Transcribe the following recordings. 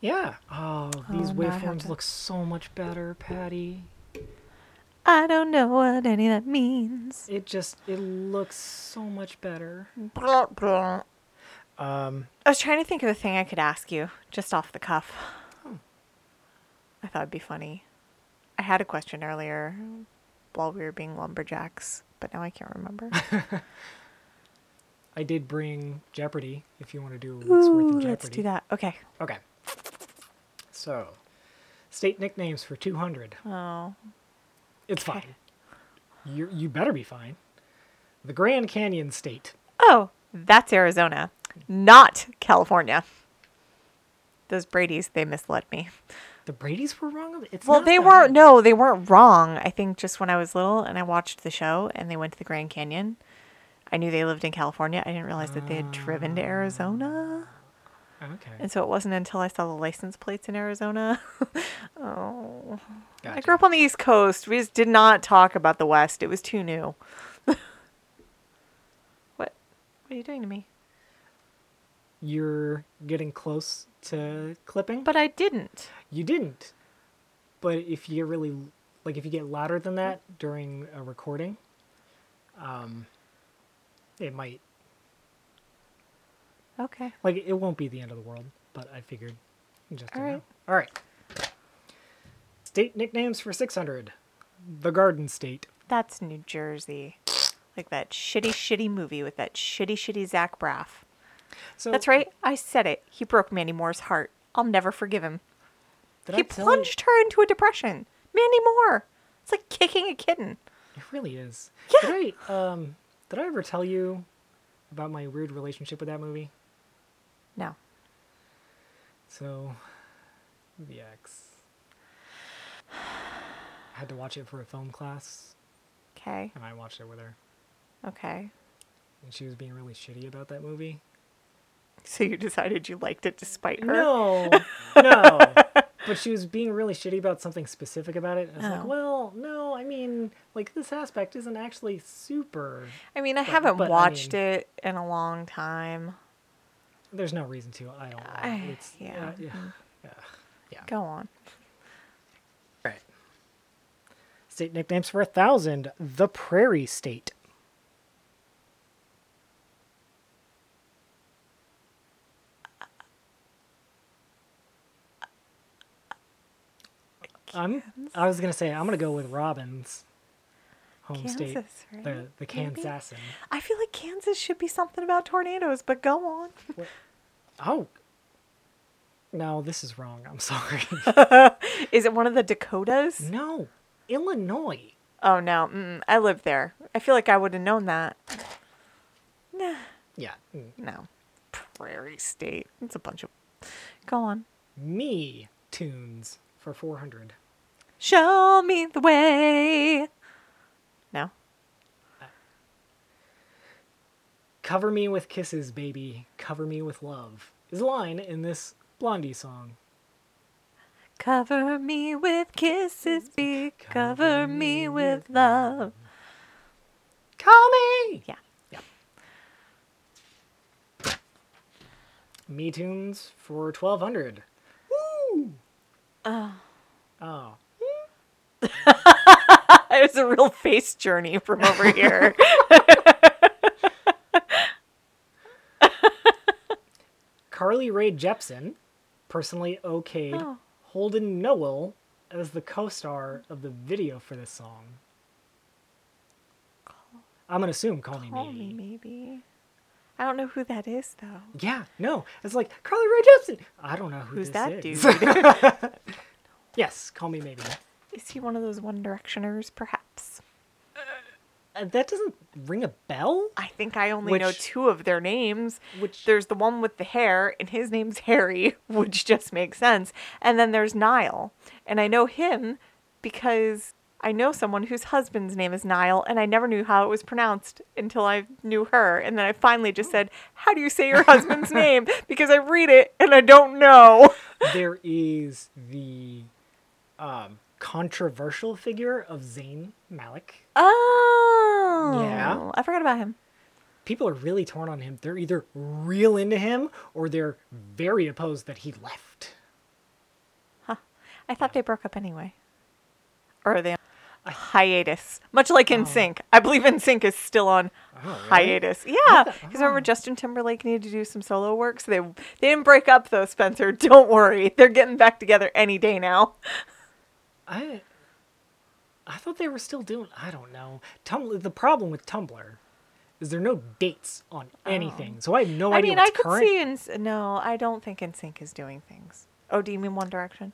Yeah. Oh, these Oh, I have waveforms look so much better, Patty. I don't know what any of that means. It just it looks so much better. Blah, blah. Um, I was trying to think of a thing I could ask you just off the cuff. Oh. I thought it'd be funny. I had a question earlier while we were being lumberjacks, but now I can't remember. I did bring Jeopardy. If you want to do a week's worth of Jeopardy. let's do that. Okay. Okay. So, state nicknames for two hundred. Oh, It's Okay. fine. You you better be fine. The Grand Canyon State. oh, that's Arizona, not California. Those Brady's, they misled me. The Brady's were wrong. It's Well, they weren't. No, they weren't wrong. I think just when I was little and I watched the show and they went to the Grand Canyon, I knew they lived in California. I didn't realize that they had driven to Arizona. Okay. And so it wasn't until I saw the license plates in Arizona. oh. I grew up on the East Coast. We just did not talk about the West. It was too new. what? What are you doing to me? You're getting close to clipping. But I didn't. You didn't. But if you get really, like, if you get louder than that during a recording, um, it might, Okay. like, it won't be the end of the world. But I figured, just to All know. right. All right. State nicknames for six hundred. The Garden State. That's New Jersey. Like that shitty, shitty movie with that shitty, shitty Zach Braff. So That's right. I said it. He broke Mandy Moore's heart. I'll never forgive him. He plunged her into a depression. Mandy Moore. It's like kicking a kitten. It really is. Yeah. I um did I ever tell you about my weird relationship with that movie? No. So, the ex. I had to watch it for a film class, Okay. and I watched it with her. Okay. And she was being really shitty about that movie. So you decided you liked it despite her? No, no. But she was being really shitty about something specific about it. I was Oh. like, well, no, I mean, like, this aspect isn't actually super. I mean, I But- haven't but I watched mean- it in a long time. There's no reason to. I don't know. I- It's, yeah. uh, yeah. Yeah. Yeah. Go on. Right. State nicknames for a thousand. The Prairie State. I'm. I was gonna say I'm gonna go with Robin's home state, right? the the Maybe? I feel like Kansas should be something about tornadoes, but go on. Oh. No, this is wrong. I'm sorry. Is it one of the Dakotas? no, Illinois. Oh no, mm, I live there. I feel like I would have known that. Nah, Yeah. mm. no. Prairie State. It's a bunch of. Go on. Me tunes for 400. Show me the way. No. Cover me with kisses, baby. Cover me with love. Is a line in this Blondie song. Cover me with kisses, be cover me with love. Call me! Yeah. Yeah. Me tunes for 1200. Woo! Oh. Oh. It was a real face journey from over here. Carly Rae Jepsen personally okayed Oh. Holden Nowell as the co-star of the video for this song. I'm gonna assume "Call Me Maybe." me, maybe. I don't know who that is, though. Yeah, no, it's like Carly Rae Jepsen. I don't know who Who's that is. dude? yes, "Call Me Maybe." Is he one of those One Directioners, perhaps? Uh, that doesn't ring a bell. I think I only know two of their names. Which There's the one with the hair, and his name's Harry, which just makes sense. And then there's Niall. And I know him because I know someone whose husband's name is Niall, and I never knew how it was pronounced until I knew her. And then I finally just said, How do you say your husband's name? Because I read it and I don't know. there is the um, controversial figure of Zayn Malik. Oh. Yeah. I forgot about him. People are really torn on him. They're either real into him or they're very opposed that he left. Huh. I thought they broke up anyway. Or are they on hiatus? Much like in oh. Sync. I believe NSYNC is still on Oh, really? hiatus. Yeah. Because remember oh. Justin Timberlake needed to do some solo work, so they they didn't break up though, Spencer. Don't worry. They're getting back together any day now. I I thought they were still doing. I don't know. Tumblr. The problem with Tumblr is there are no dates on oh. anything, so I have no Oh. I idea mean, I could current. see in no, I don't think NSYNC is doing things. Oh, do you mean One Direction?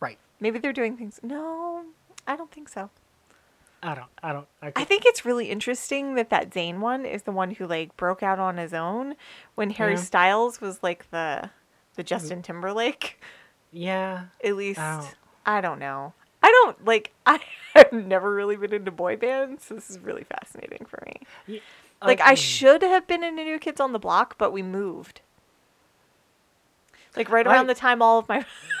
Right. Maybe they're doing things. No, I don't think so. I don't. I don't. I, I think it's really interesting that that Zayn one is the one who like broke out on his own when Harry Yeah. Styles was like the the Justin Timberlake. Yeah. At least Oh. I don't know. I don't like I have never really been into boy bands. So this is really fascinating for me. Like I should have been into New Kids on the Block, but we moved. Like right I- around the time all of my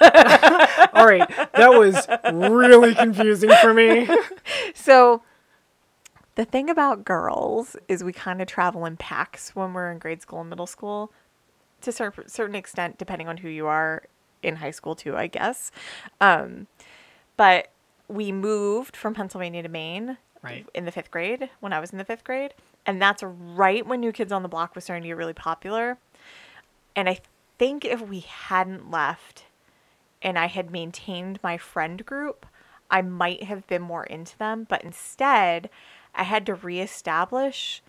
All right, that was really confusing for me. So the thing about girls is we kind of travel in packs when we're in grade school and middle school to a certain extent depending on who you are in high school too, I guess. Um, but we moved from Pennsylvania to Maine Right. in the 5th grade when I was in the 5th grade, and that's right when New Kids on the Block was starting to get really popular. And I think if we hadn't left and I had maintained my friend group, I might have been more into them. But instead, I had to reestablish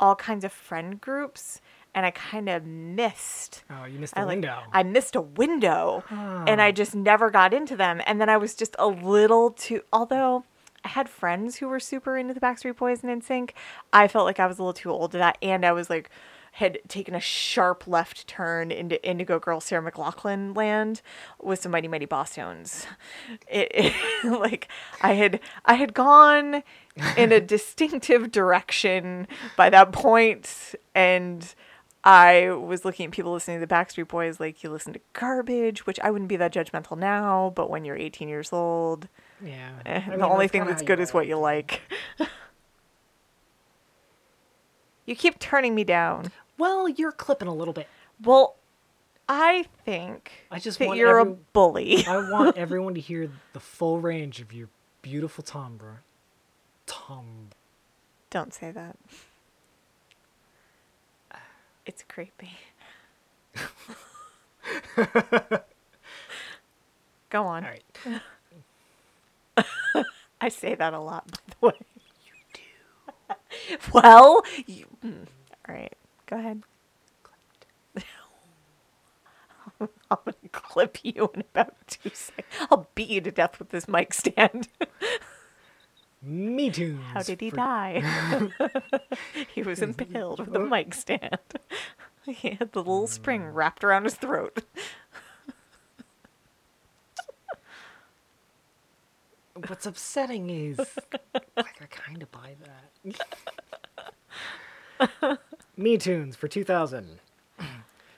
all kinds of friend groups, and I kind of missed. Oh, you missed the I like window. I missed a window, ah. and I just never got into them. And then I was just a little too. Although I had friends who were super into the Backstreet Boys and NSYNC, I felt like I was a little too old to that, and I was like had taken a sharp left turn into Indigo Girl Sarah McLachlan land with some Mighty Mighty Bosstones. It, it- like I had I had gone in a distinctive direction by that point, and I was looking at people listening to the Backstreet Boys like you listen to garbage, which I wouldn't be that judgmental now, but when you're 18 years old, yeah. eh, I the only thing that's good is what you like. you keep turning me down. Well, you're clipping a little bit. Well, I think I just that want you're a bully. I want everyone to hear the full range of your beautiful timbre. Tom. Don't say that. It's creepy. Go on. All right. I say that a lot, by the way. You do. well, you, mm, all right. Go ahead. I'm gonna clip you in about two seconds. I'll beat you to death with this mic stand. Me too. How did he for- die? he was impaled with a mic stand. he had the little spring mm. wrapped around his throat. What's upsetting is, like, I kind of buy that. Me Tunes for 2000.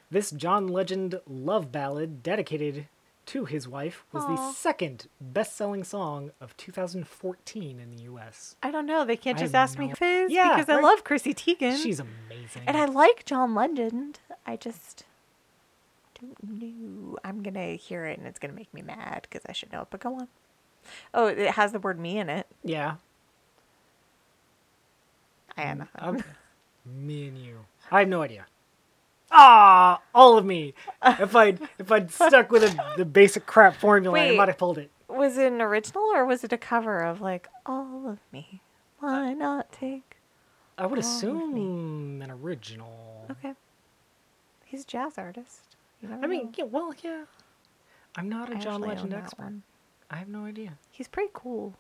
This John Legend love ballad dedicated to his wife was the second best-selling song of 2014 in the U.S. I don't know. They can't just have ask me no- who is Yeah, because I love Chrissy Teigen. She's amazing. and I like John Legend. I just don't know. I'm gonna hear it and it's gonna make me mad because I should know it. But go on. Oh, it has the word "me" in it. yeah. I nothing. Mm, I'm, me and you. I have no idea. Ah, all of me. If I'd if I'd stuck with a, the basic crap formula, I Wait. might have pulled it. Was it an original or was it a cover of like "All of Me"? Why not take? I would All of me. assume an original. Okay. He's a jazz artist. You never I mean, yeah, well, yeah. I'm not a I John actually Legend that expert. one. I have no idea. He's pretty cool.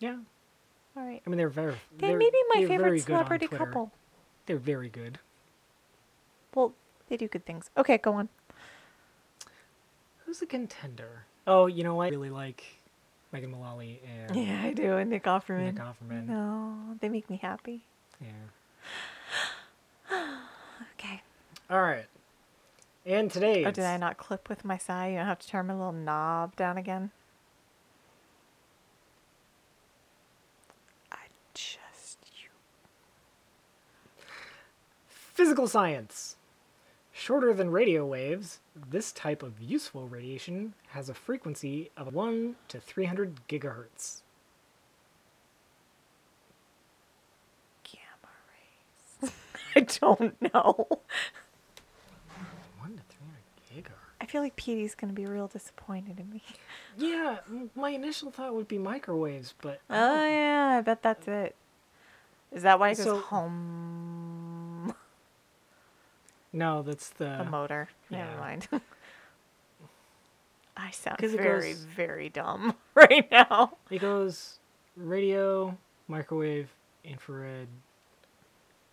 Yeah, All right. I mean they're very. They they're, may be my they're very favorite good on celebrity Twitter. couple. They're very good. Well, they do good things. Okay, go on. Who's a contender? Oh, you know what? I really like Megan Mullally and Yeah, I do. And Nick Offerman. Nick Offerman. No, they make me happy. Yeah. Okay. All right. And today. Oh, did I not clip with my sigh? You don't have to turn my little knob down again. I just you. Physical science. Shorter than radio waves, this type of useful radiation has a frequency of 1 to 300 gigahertz. Gamma rays. I don't know. 1 to 300 gigahertz? I feel like Petey's gonna be real disappointed in me. Yeah, my initial thought would be microwaves, but Oh yeah, I bet that's it. Is that why it goes So- home? No, that's the. A motor. yeah. Never mind. I sound very, goes- very dumb right now. It goes radio, microwave, infrared,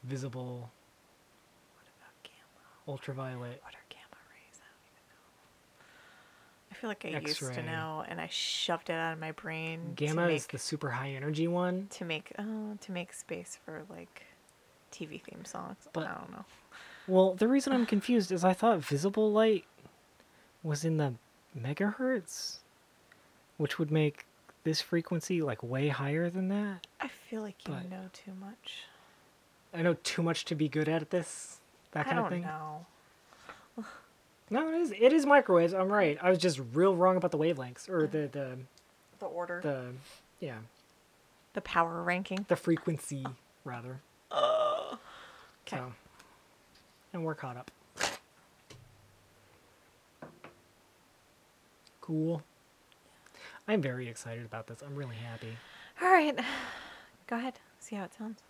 visible, What about gamma? ultraviolet. What are gamma rays? I don't even know. I feel like I used to know, and I shoved it out of my brain. Gamma make, is the super high energy one. to make oh, to make space for like TV theme songs. But- I don't know. Well, the reason I'm confused is I thought visible light was in the megahertz, which would make this frequency like way higher than that. I feel like you But- know too much. I know too much to be good at this. That kind I don't of thing. know. No, it is. It is microwaves. I'm right. I was just real wrong about the wavelengths or uh, the the The order, the, yeah. the yeah power ranking. the frequency rather. Okay. So, and we're caught up. Cool. I'm very excited about this. I'm really happy. All right, go ahead. See how it sounds.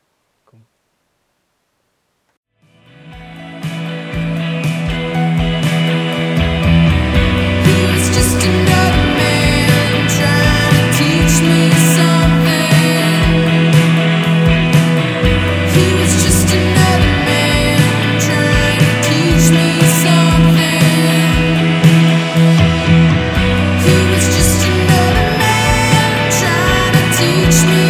reach me.